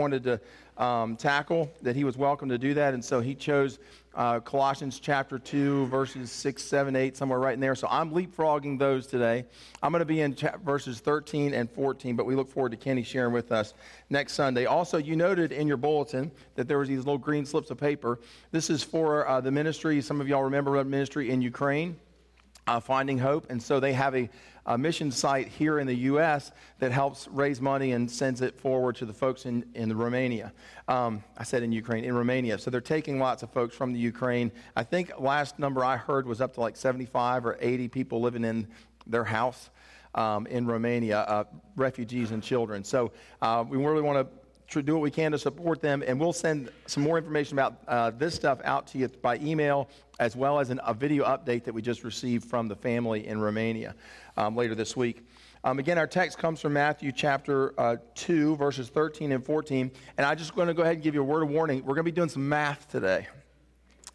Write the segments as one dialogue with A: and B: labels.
A: wanted to um, tackle, that he was welcome to do that. And so he chose uh, Colossians chapter 2, verses 6, 7, 8, somewhere right in there. So I'm leapfrogging those today. I'm going to be in cha- verses 13 and 14, but we look forward to Kenny sharing with us next Sunday. Also, you noted in your bulletin that there was these little green slips of paper. This is for uh, the ministry. Some of y'all remember the ministry in Ukraine uh, Finding Hope. And so they have a, a, mission site here in the U.S. that helps raise money and sends it forward to the folks in, in Romania. Um, I said in Ukraine, in Romania. So they're taking lots of folks from the Ukraine. I think last number I heard was up to like 75 or 80 people living in their house. Um, in Romania, uh, refugees and children. So uh, we really want to do what we can to support them. And we'll send some more information about uh, this stuff out to you by email, as well as an, a video update that we just received from the family in Romania um, later this week. Um, again, our text comes from Matthew chapter uh, 2, verses 13 and 14. And I'm just going to go ahead and give you a word of warning. We're going to be doing some math today.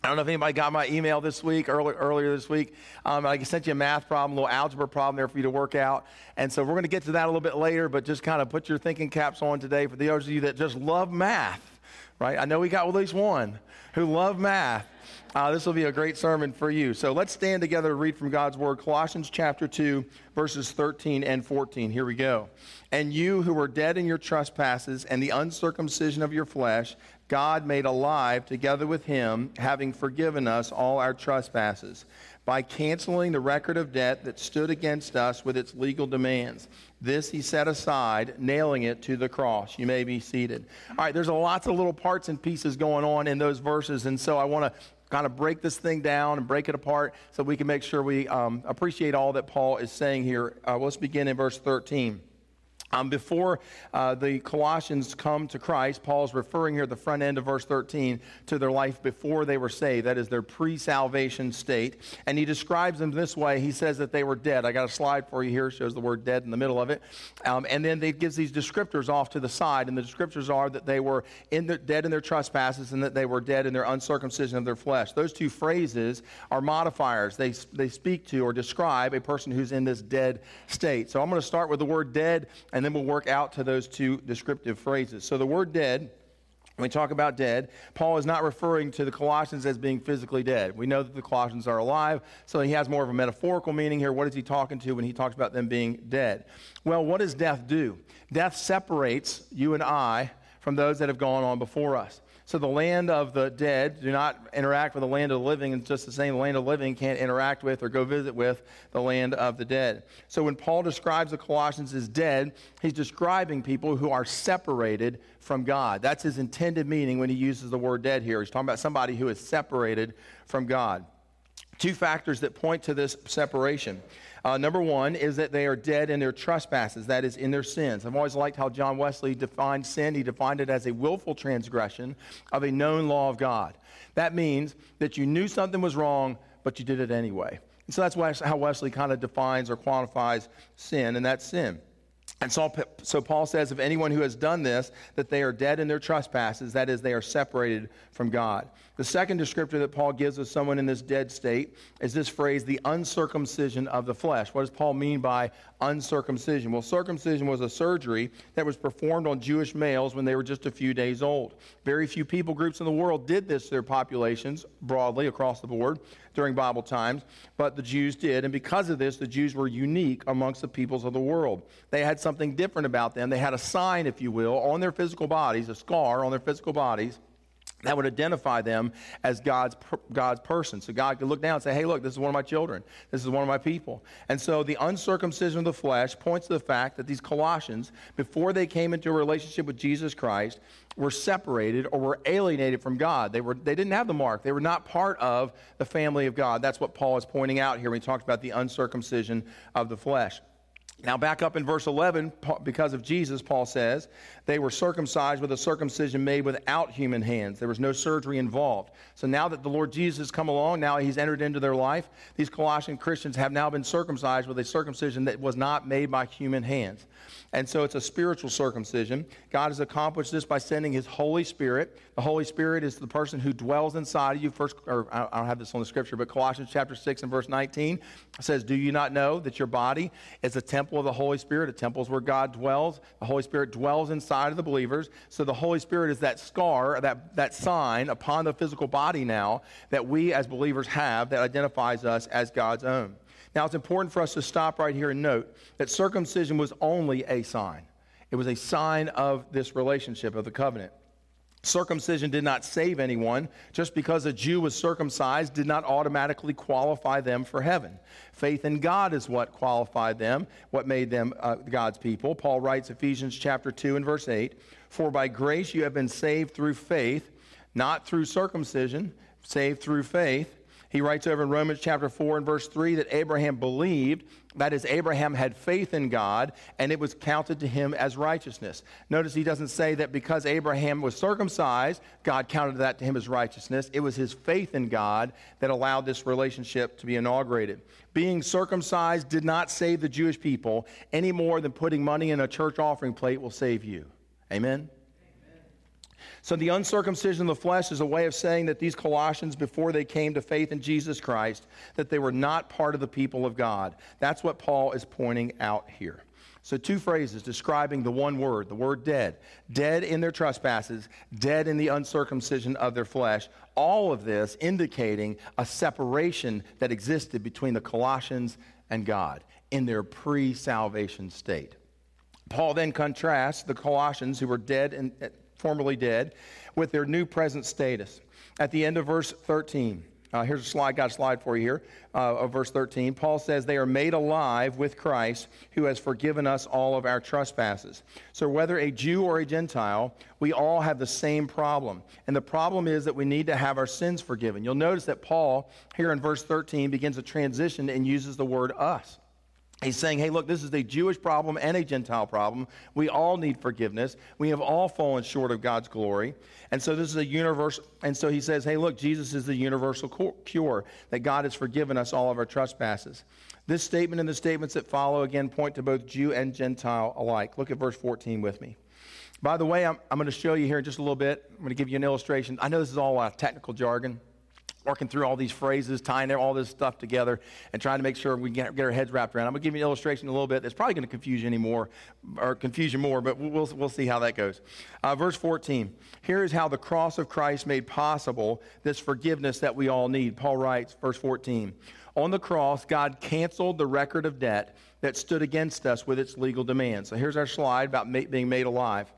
A: I don't know if anybody got my email this week, early, earlier this week. Um, I sent you a math problem, a little algebra problem there for you to work out. And so we're going to get to that a little bit later, but just kind of put your thinking caps on today for those of you that just love math, right? I know we got at least one who love math. Uh, this will be a great sermon for you. So let's stand together to read from God's Word, Colossians chapter 2, verses 13 and 14. Here we go. And you who were dead in your trespasses and the uncircumcision of your flesh, God made alive together with him, having forgiven us all our trespasses, by canceling the record of debt that stood against us with its legal demands. This he set aside, nailing it to the cross. You may be seated. All right, there's a lots of little parts and pieces going on in those verses, and so I want to kind of break this thing down and break it apart so we can make sure we um, appreciate all that Paul is saying here. Uh, let's begin in verse 13. Um, before uh, the Colossians come to Christ, Paul's referring here at the front end of verse 13 to their life before they were saved. That is their pre salvation state. And he describes them this way. He says that they were dead. I got a slide for you here, shows the word dead in the middle of it. Um, and then he gives these descriptors off to the side. And the descriptors are that they were in the, dead in their trespasses and that they were dead in their uncircumcision of their flesh. Those two phrases are modifiers. They, they speak to or describe a person who's in this dead state. So I'm going to start with the word dead and then we'll work out to those two descriptive phrases. So the word dead, when we talk about dead, Paul is not referring to the Colossians as being physically dead. We know that the Colossians are alive, so he has more of a metaphorical meaning here. What is he talking to when he talks about them being dead? Well, what does death do? Death separates you and I from those that have gone on before us. So the land of the dead do not interact with the land of the living. It's just the same. The land of the living can't interact with or go visit with the land of the dead. So when Paul describes the Colossians as dead, he's describing people who are separated from God. That's his intended meaning when he uses the word dead here. He's talking about somebody who is separated from God. Two factors that point to this separation. Uh, number one is that they are dead in their trespasses, that is, in their sins. I've always liked how John Wesley defined sin. He defined it as a willful transgression of a known law of God. That means that you knew something was wrong, but you did it anyway. And so that's how Wesley kind of defines or quantifies sin, and that's sin. And so, so, Paul says, of anyone who has done this, that they are dead in their trespasses, that is, they are separated from God. The second descriptor that Paul gives of someone in this dead state is this phrase, the uncircumcision of the flesh. What does Paul mean by uncircumcision? Well, circumcision was a surgery that was performed on Jewish males when they were just a few days old. Very few people groups in the world did this to their populations broadly across the board during Bible times, but the Jews did. And because of this, the Jews were unique amongst the peoples of the world. They had something different about them. They had a sign, if you will, on their physical bodies, a scar on their physical bodies that would identify them as God's, God's person. So God could look down and say, hey, look, this is one of my children. This is one of my people. And so the uncircumcision of the flesh points to the fact that these Colossians, before they came into a relationship with Jesus Christ, were separated or were alienated from God. They, were, they didn't have the mark. They were not part of the family of God. That's what Paul is pointing out here when he talks about the uncircumcision of the flesh. Now, back up in verse 11, because of Jesus, Paul says, they were circumcised with a circumcision made without human hands. There was no surgery involved. So now that the Lord Jesus has come along, now he's entered into their life, these Colossian Christians have now been circumcised with a circumcision that was not made by human hands. And so it's a spiritual circumcision. God has accomplished this by sending his Holy Spirit. The Holy Spirit is the person who dwells inside of you. First, or I don't have this on the scripture, but Colossians chapter 6 and verse 19 says, Do you not know that your body is a temple? of the Holy Spirit. A temple is where God dwells. The Holy Spirit dwells inside of the believers. So the Holy Spirit is that scar, that, that sign upon the physical body now that we as believers have that identifies us as God's own. Now, it's important for us to stop right here and note that circumcision was only a sign. It was a sign of this relationship, of the covenant. Circumcision did not save anyone. Just because a Jew was circumcised did not automatically qualify them for heaven. Faith in God is what qualified them, what made them uh, God's people. Paul writes Ephesians chapter 2 and verse 8, "For by grace you have been saved through faith, not through circumcision, saved through faith." He writes over in Romans chapter 4 and verse 3 that Abraham believed, that is, Abraham had faith in God, and it was counted to him as righteousness. Notice he doesn't say that because Abraham was circumcised, God counted that to him as righteousness. It was his faith in God that allowed this relationship to be inaugurated. Being circumcised did not save the Jewish people any more than putting money in a church offering plate will save you. Amen? So the uncircumcision of the flesh is a way of saying that these Colossians, before they came to faith in Jesus Christ, that they were not part of the people of God. That's what Paul is pointing out here. So, two phrases describing the one word, the word dead. Dead in their trespasses, dead in the uncircumcision of their flesh. All of this indicating a separation that existed between the Colossians and God in their pre salvation state. Paul then contrasts the Colossians who were dead in, formerly dead, with their new present status. At the end of verse 13, uh, here's a slide, got a slide for you here uh, of verse 13. Paul says, They are made alive with Christ, who has forgiven us all of our trespasses. So, whether a Jew or a Gentile, we all have the same problem. And the problem is that we need to have our sins forgiven. You'll notice that Paul, here in verse 13, begins a transition and uses the word us. He's saying, hey, look, this is a Jewish problem and a Gentile problem. We all need forgiveness. We have all fallen short of God's glory. And so this is a universal, and so he says, hey, look, Jesus is the universal cure, that God has forgiven us all of our trespasses. This statement and the statements that follow, again, point to both Jew and Gentile alike. Look at verse 14 with me. By the way, I'm, I'm going to show you here in just a little bit. I'm going to give you an illustration. I know this is all uh, technical jargon working through all these phrases, tying all this stuff together, and trying to make sure we get, get our heads wrapped around. I'm going to give you an illustration in a little bit that's probably going to confuse you anymore, or confuse you more, but we'll, we'll see how that goes. Uh, verse 14. Here is how the cross of Christ made possible this forgiveness that we all need. Paul writes, verse 14. On the cross, God canceled the record of debt that stood against us with its legal demands. So here's our slide about ma- being made alive.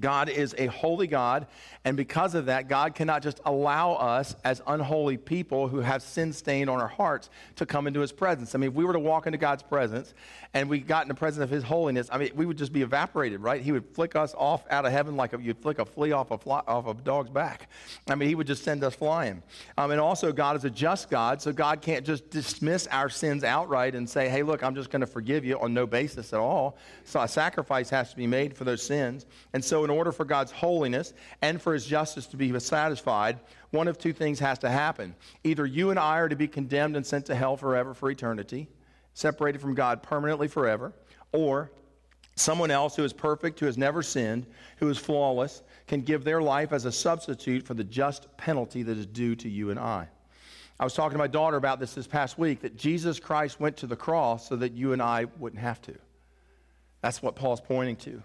A: God is a holy God, and because of that, God cannot just allow us as unholy people who have sin stained on our hearts to come into his presence. I mean, if we were to walk into God's presence and we got in the presence of his holiness, I mean, we would just be evaporated, right? He would flick us off out of heaven like you'd flick a flea off a, fly, off a dog's back. I mean, he would just send us flying. Um, and also, God is a just God, so God can't just dismiss our sins outright and say, hey, look, I'm just going to forgive you on no basis at all. So a sacrifice has to be made for those sins. And so, in order for God's holiness and for his justice to be satisfied, one of two things has to happen. Either you and I are to be condemned and sent to hell forever for eternity, separated from God permanently forever, or someone else who is perfect, who has never sinned, who is flawless, can give their life as a substitute for the just penalty that is due to you and I. I was talking to my daughter about this this past week that Jesus Christ went to the cross so that you and I wouldn't have to. That's what Paul's pointing to.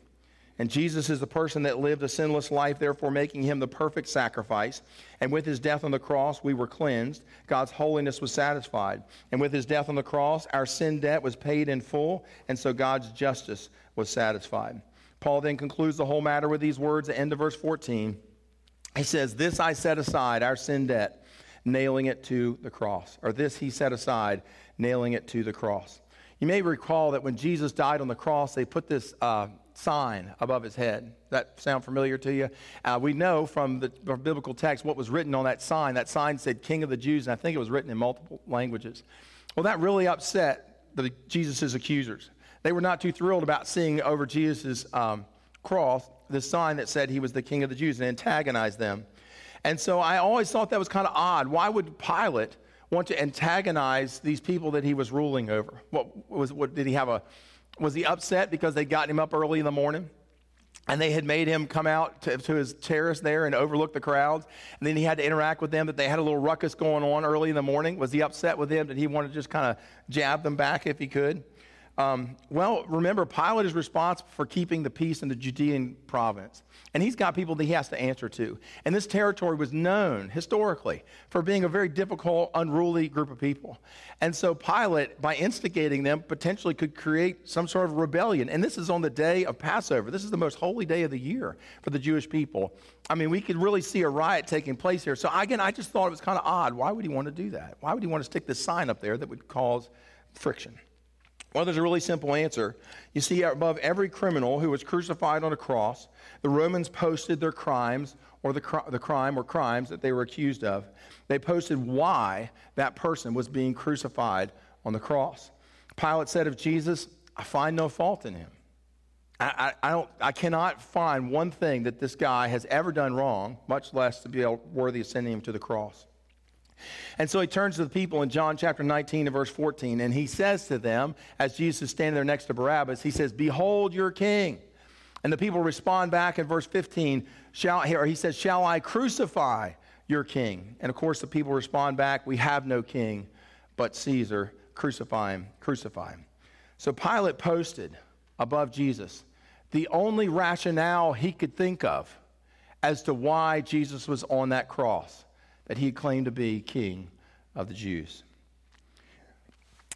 A: And Jesus is the person that lived a sinless life, therefore making him the perfect sacrifice. And with his death on the cross, we were cleansed. God's holiness was satisfied. And with his death on the cross, our sin debt was paid in full, and so God's justice was satisfied. Paul then concludes the whole matter with these words at the end of verse 14. He says, This I set aside, our sin debt, nailing it to the cross. Or this he set aside, nailing it to the cross. You may recall that when Jesus died on the cross, they put this uh, sign above his head. That sound familiar to you? Uh, we know from the biblical text what was written on that sign. That sign said King of the Jews, and I think it was written in multiple languages. Well, that really upset the, Jesus' accusers. They were not too thrilled about seeing over Jesus' um, cross the sign that said he was the King of the Jews and antagonized them. And so I always thought that was kind of odd. Why would Pilate want to antagonize these people that he was ruling over? What was what did he have a was he upset because they got him up early in the morning? And they had made him come out to, to, his terrace there and overlook the crowds. And then he had to interact with them, that they had a little ruckus going on early in the morning. Was he upset with them? Did he want to just kind of jab them back if he could? Um, well, remember, Pilate is responsible for keeping the peace in the Judean province. And he's got people that he has to answer to. And this territory was known historically for being a very difficult, unruly group of people. And so Pilate, by instigating them, potentially could create some sort of rebellion. And this is on the day of Passover. This is the most holy day of the year for the Jewish people. I mean, we could really see a riot taking place here. So again, I just thought it was kind of odd. Why would he want to do that? Why would he want to stick this sign up there that would cause friction? Well, there's a really simple answer. You see, above every criminal who was crucified on a cross, the Romans posted their crimes or the, the crime or crimes that they were accused of. They posted why that person was being crucified on the cross. Pilate said of Jesus, I find no fault in him. I, I, I, don't, I cannot find one thing that this guy has ever done wrong, much less to be worthy of sending him to the cross. And so he turns to the people in John chapter 19 and verse 14, and he says to them, as Jesus is standing there next to Barabbas, he says, Behold your king. And the people respond back in verse 15, shall, or he says, Shall I crucify your king? And of course, the people respond back, We have no king but Caesar. Crucify him, crucify him. So Pilate posted above Jesus the only rationale he could think of as to why Jesus was on that cross that he claimed to be king of the Jews.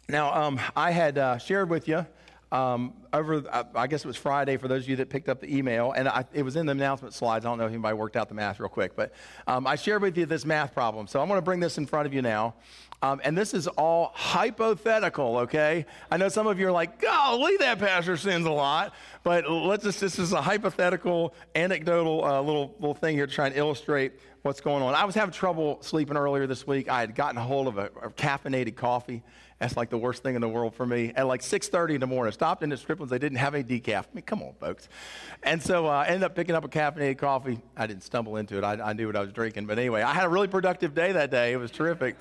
A: Now, um, I had uh, shared with you um, over, I guess it was Friday for those of you that picked up the email, and I, it was in the announcement slides. I don't know if anybody worked out the math real quick, but um, I shared with you this math problem. So I'm going to bring this in front of you now. Um, and this is all hypothetical, okay? I know some of you are like, golly, that pastor sins a lot. But let's just, this is a hypothetical, anecdotal uh, little, little thing here to try and illustrate what's going on. I was having trouble sleeping earlier this week. I had gotten a hold of a, a caffeinated coffee. That's like the worst thing in the world for me. At like 6.30 in the morning, stopped in the Strickland's. They didn't have any decaf. I mean, come on, folks. And so uh, I ended up picking up a caffeinated coffee. I didn't stumble into it. I, I, knew what I was drinking. But anyway, I had a really productive day that day. It was terrific.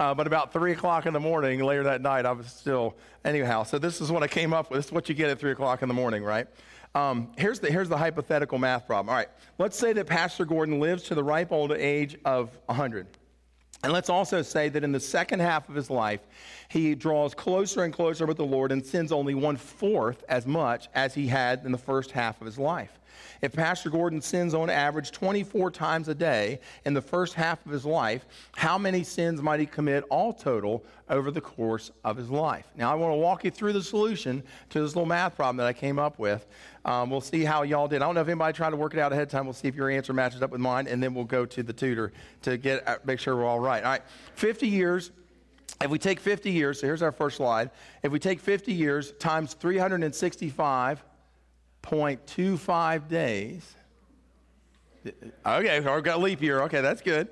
A: Uh, but about 3 o'clock in the morning, later that night, I was still, anyhow. So this is what I came up with. This is what you get at 3 o'clock in the morning, right? Um, here's, the, here's the hypothetical math problem. All right, let's say that Pastor Gordon lives to the ripe old age of 100. And let's also say that in the second half of his life, he draws closer and closer with the Lord and sins only one fourth as much as he had in the first half of his life. If Pastor Gordon sins on average 24 times a day in the first half of his life, how many sins might he commit all total over the course of his life? Now, I want to walk you through the solution to this little math problem that I came up with. Um, we'll see how y'all did. I don't know if anybody tried to work it out ahead of time. We'll see if your answer matches up with mine, and then we'll go to the tutor to get uh, make sure we're all right. All right, 50 years if we take 50 years, so here's our first slide. If we take 50 years times 365.25 days. Okay, we've got a leap year. Okay, that's good.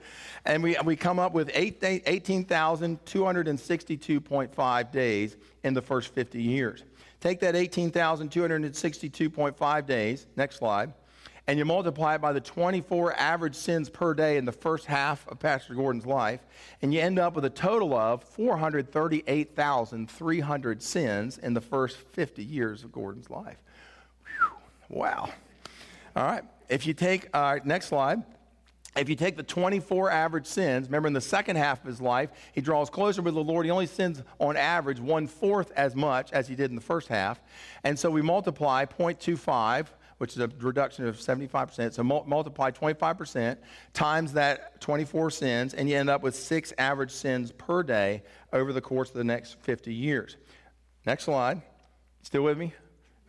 A: And we, we come up with 18,262.5 days in the first 50 years. Take that 18,262.5 days, next slide, and you multiply it by the 24 average sins per day in the first half of Pastor Gordon's life, and you end up with a total of 438,300 sins in the first 50 years of Gordon's life. Wow. All right. If you take, uh, next slide. If you take the 24 average sins, remember in the second half of his life, he draws closer with the Lord. He only sins on average one fourth as much as he did in the first half. And so we multiply 0.25, which is a reduction of 75%. So multiply 25% times that 24 sins, and you end up with six average sins per day over the course of the next 50 years. Next slide. Still with me?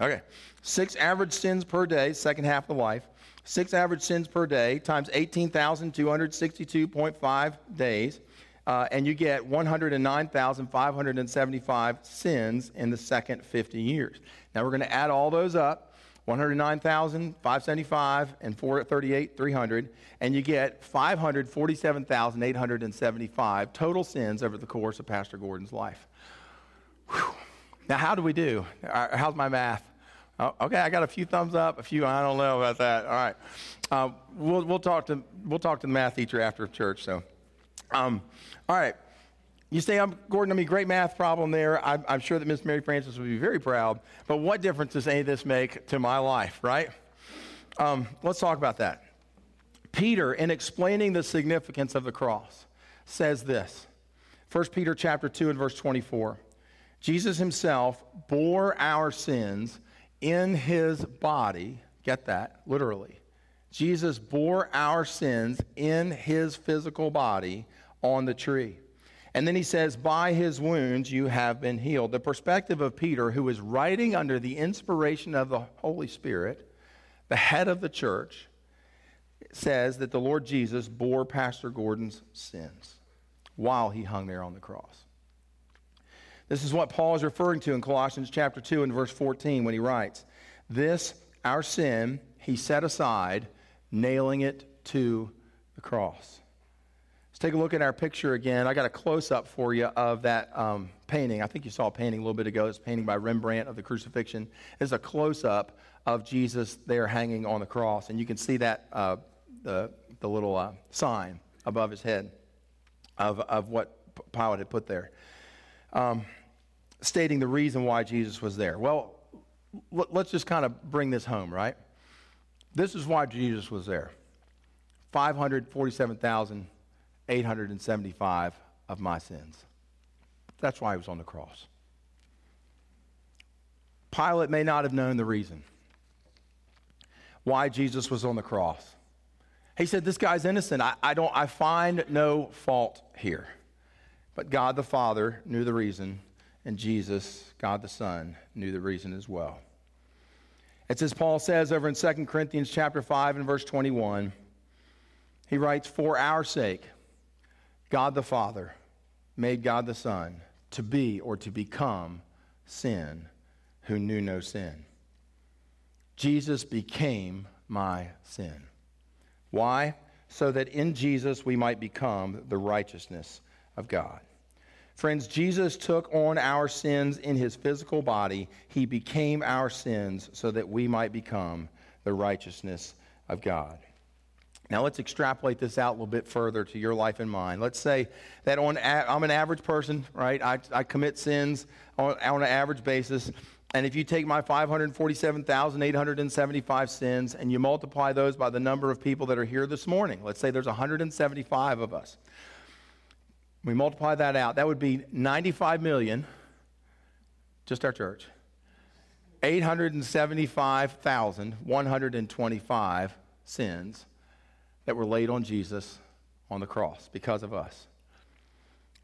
A: Okay. Six average sins per day, second half of life. Six average sins per day times 18,262.5 days. Uh, and you get 109,575 sins in the second 50 years. Now we're going to add all those up 109,575 and 438, 300, and you get 547,875 total sins over the course of Pastor Gordon's life. Whew. Now, how do we do? Uh, how's my math? Oh, okay, I got a few thumbs up, a few I don't know about that. All right, uh, we'll we'll talk to we'll talk to the math teacher after church. So, um, all right. You say, I'm Gordon, I mean, great math problem there. I'm, I'm sure that Miss Mary Frances would be very proud. But what difference does any of this make to my life, right? Um, let's talk about that. Peter, in explaining the significance of the cross, says this. 1 Peter chapter 2 and verse 24. Jesus himself bore our sins in his body. Get that, literally. Jesus bore our sins in his physical body on the tree. And then he says, By his wounds you have been healed. The perspective of Peter, who is writing under the inspiration of the Holy Spirit, the head of the church, says that the Lord Jesus bore Pastor Gordon's sins while he hung there on the cross. This is what Paul is referring to in Colossians chapter 2 and verse 14 when he writes, This, our sin, he set aside, nailing it to the cross. Let's take a look at our picture again. I got a close up for you of that um, painting. I think you saw a painting a little bit ago. It's a painting by Rembrandt of the crucifixion. It's a close up of Jesus there hanging on the cross. And you can see that, uh, the, the little uh, sign above his head of, of what Pilate had put there, um, stating the reason why Jesus was there. Well, l- let's just kind of bring this home, right? This is why Jesus was there 547,875 of my sins. That's why he was on the cross. Pilate may not have known the reason why Jesus was on the cross. He said, This guy's innocent. I, I, don't, I find no fault here. But God the Father knew the reason, and Jesus, God the Son, knew the reason as well. It's as Paul says over in 2 Corinthians chapter 5 and verse 21. He writes, For our sake, God the Father made God the Son to be or to become sin who knew no sin. Jesus became my sin. Why? So that in Jesus we might become the righteousness of God. Friends, Jesus took on our sins in his physical body. He became our sins so that we might become the righteousness of God. Now, let's extrapolate this out a little bit further to your life and mine. Let's say that on, I'm an average person, right? I, I commit sins on, on an average basis. And if you take my 547,875 sins and you multiply those by the number of people that are here this morning, let's say there's 175 of us. We multiply that out, that would be 95 million, just our church, 875,125 sins that were laid on Jesus on the cross because of us.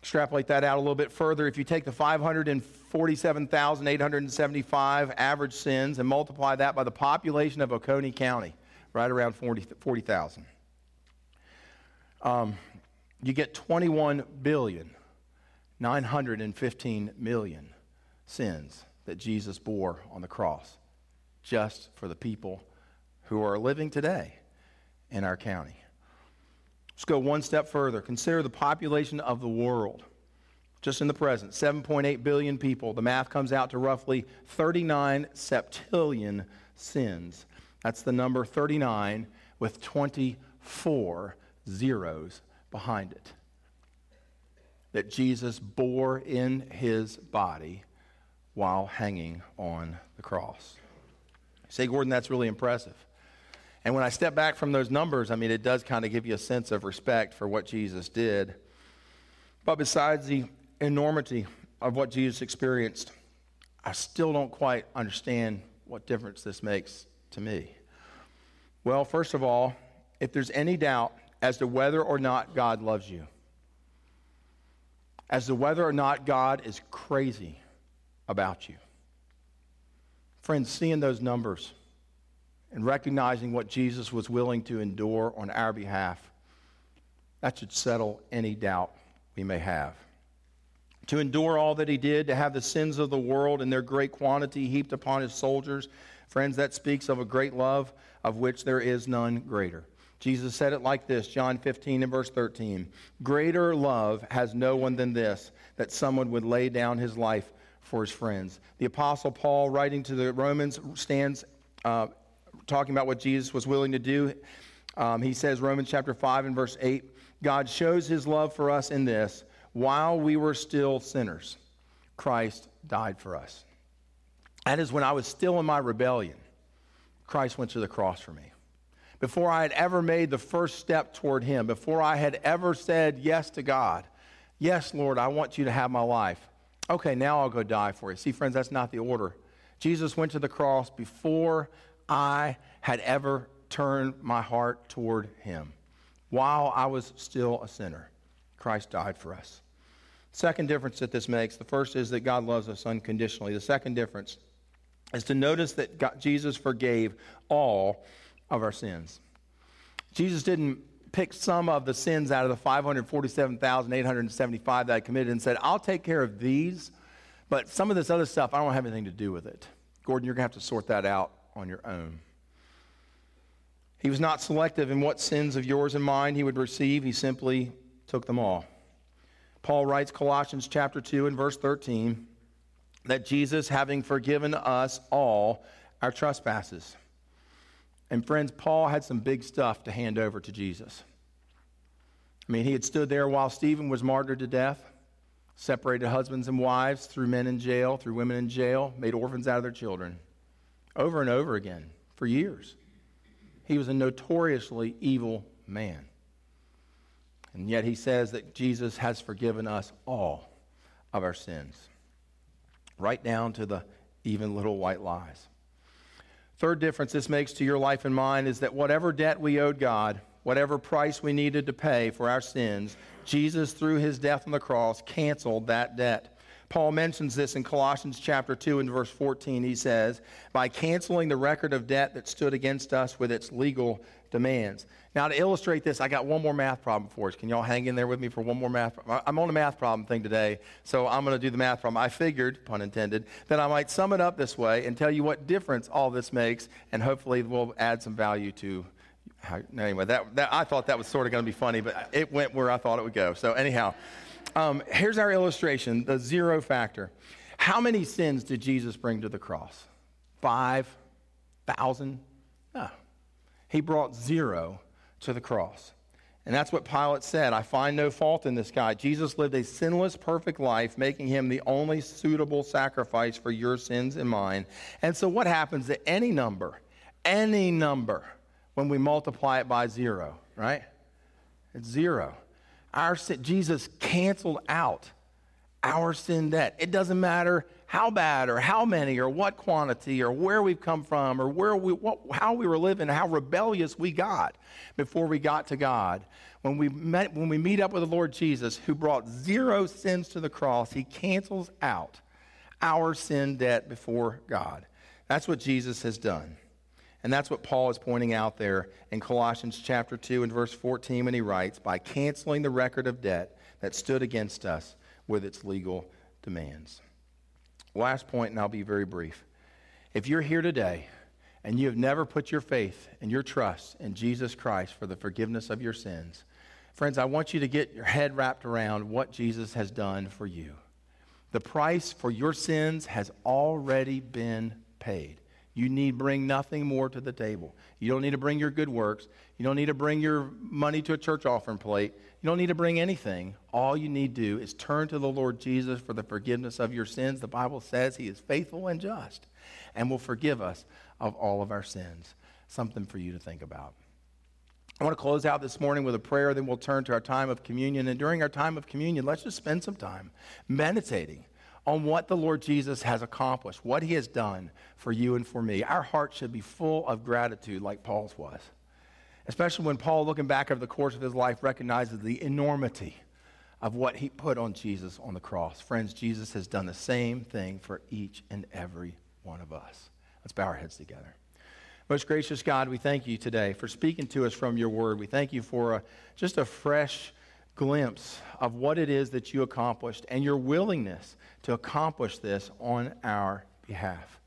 A: Extrapolate that out a little bit further. If you take the 547,875 average sins and multiply that by the population of Oconee County, right around 40,000, 40, um, you get 21 billion, 915 million sins that Jesus bore on the cross just for the people who are living today in our county. Let's go one step further. Consider the population of the world. Just in the present, 7.8 billion people. The math comes out to roughly 39 septillion sins. That's the number 39 with 24 zeros behind it. That Jesus bore in his body while hanging on the cross. say, Gordon, that's really impressive. And when I step back from those numbers, I mean, it does kind of give you a sense of respect for what Jesus did. But besides the enormity of what Jesus experienced, I still don't quite understand what difference this makes to me. Well, first of all, if there's any doubt as to whether or not God loves you, as to whether or not God is crazy about you, friends, seeing those numbers, and recognizing what Jesus was willing to endure on our behalf, that should settle any doubt we may have. To endure all that he did, to have the sins of the world and their great quantity heaped upon his soldiers, friends, that speaks of a great love of which there is none greater. Jesus said it like this John 15 and verse 13 Greater love has no one than this, that someone would lay down his life for his friends. The Apostle Paul, writing to the Romans, stands uh, talking about what Jesus was willing to do. Um, he says, Romans chapter 5 and verse 8, God shows his love for us in this while we were still sinners, Christ died for us. That is when I was still in my rebellion, Christ went to the cross for me. Before I had ever made the first step toward him, before I had ever said yes to God, yes, Lord, I want you to have my life. Okay, now I'll go die for you. See, friends, that's not the order. Jesus went to the cross before I had ever turned my heart toward him. While I was still a sinner, Christ died for us. Second difference that this makes the first is that God loves us unconditionally. The second difference is to notice that God, Jesus forgave all of our sins. Jesus didn't pick some of the sins out of the 547,875 that I committed and said, I'll take care of these, but some of this other stuff, I don't have anything to do with it. Gordon, you're going to have to sort that out on your own. He was not selective in what sins of yours and mine he would receive, he simply took them all. Paul writes Colossians chapter 2 and verse 13 that Jesus having forgiven us all our trespasses. And friends, Paul had some big stuff to hand over to Jesus. I mean, he had stood there while Stephen was martyred to death, separated husbands and wives, threw men in jail, threw women in jail, made orphans out of their children over and over again for years. He was a notoriously evil man. And yet he says that Jesus has forgiven us all of our sins, right down to the even little white lies. Third difference this makes to your life and mine is that whatever debt we owed God, whatever price we needed to pay for our sins, Jesus, through his death on the cross, canceled that debt. Paul mentions this in Colossians chapter 2 and verse 14. He says, by canceling the record of debt that stood against us with its legal demands. Now, to illustrate this, I got one more math problem for us. Can y'all hang in there with me for one more math? I'm on a math problem thing today, so I'm going to do the math problem. I figured, pun intended, that I might sum it up this way and tell you what difference all this makes, and hopefully we'll add some value to. Anyway, that, that, I thought that was sort of going to be funny, but it went where I thought it would go. So, anyhow. Um, here's our illustration the zero factor. How many sins did Jesus bring to the cross? Five thousand? No. He brought zero to the cross. And that's what Pilate said. I find no fault in this guy. Jesus lived a sinless, perfect life, making him the only suitable sacrifice for your sins and mine. And so, what happens to any number, any number, when we multiply it by zero, right? It's zero. Our sin, Jesus canceled out our sin debt. It doesn't matter how bad or how many or what quantity or where we've come from or where we, what, how we were living, how rebellious we got before we got to God. When we, met, when we meet up with the Lord Jesus, who brought zero sins to the cross, he cancels out our sin debt before God. That's what Jesus has done. And that's what Paul is pointing out there in Colossians chapter 2 and verse 14 when he writes, by canceling the record of debt that stood against us with its legal demands. Last point, and I'll be very brief. If you're here today and you have never put your faith and your trust in Jesus Christ for the forgiveness of your sins, friends, I want you to get your head wrapped around what Jesus has done for you. The price for your sins has already been paid. You need bring nothing more to the table. You don't need to bring your good works. You don't need to bring your money to a church offering plate. You don't need to bring anything. All you need to do is turn to the Lord Jesus for the forgiveness of your sins. The Bible says he is faithful and just and will forgive us of all of our sins. Something for you to think about. I want to close out this morning with a prayer, then we'll turn to our time of communion. And during our time of communion, let's just spend some time meditating on what the Lord Jesus has accomplished, what he has done for you and for me. Our hearts should be full of gratitude like Paul's was, especially when Paul, looking back over the course of his life, recognizes the enormity of what he put on Jesus on the cross. Friends, Jesus has done the same thing for each and every one of us. Let's bow our heads together. Most gracious God, we thank you today for speaking to us from your word. We thank you for a, just a fresh glimpse of what it is that you accomplished and your willingness to accomplish this on our behalf.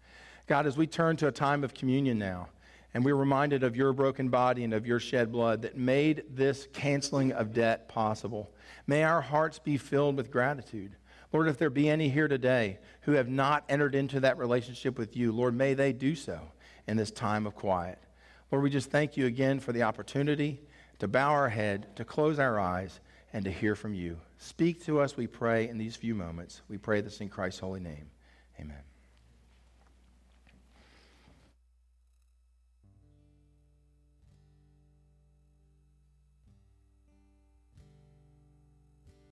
A: God, as we turn to a time of communion now, and we're reminded of your broken body and of your shed blood that made this canceling of debt possible, may our hearts be filled with gratitude. Lord, if there be any here today who have not entered into that relationship with you, Lord, may they do so in this time of quiet. Lord, we just thank you again for the opportunity to bow our head, to close our eyes, and to hear from you. Speak to us, we pray, in these few moments. We pray this in Christ's holy name. Amen.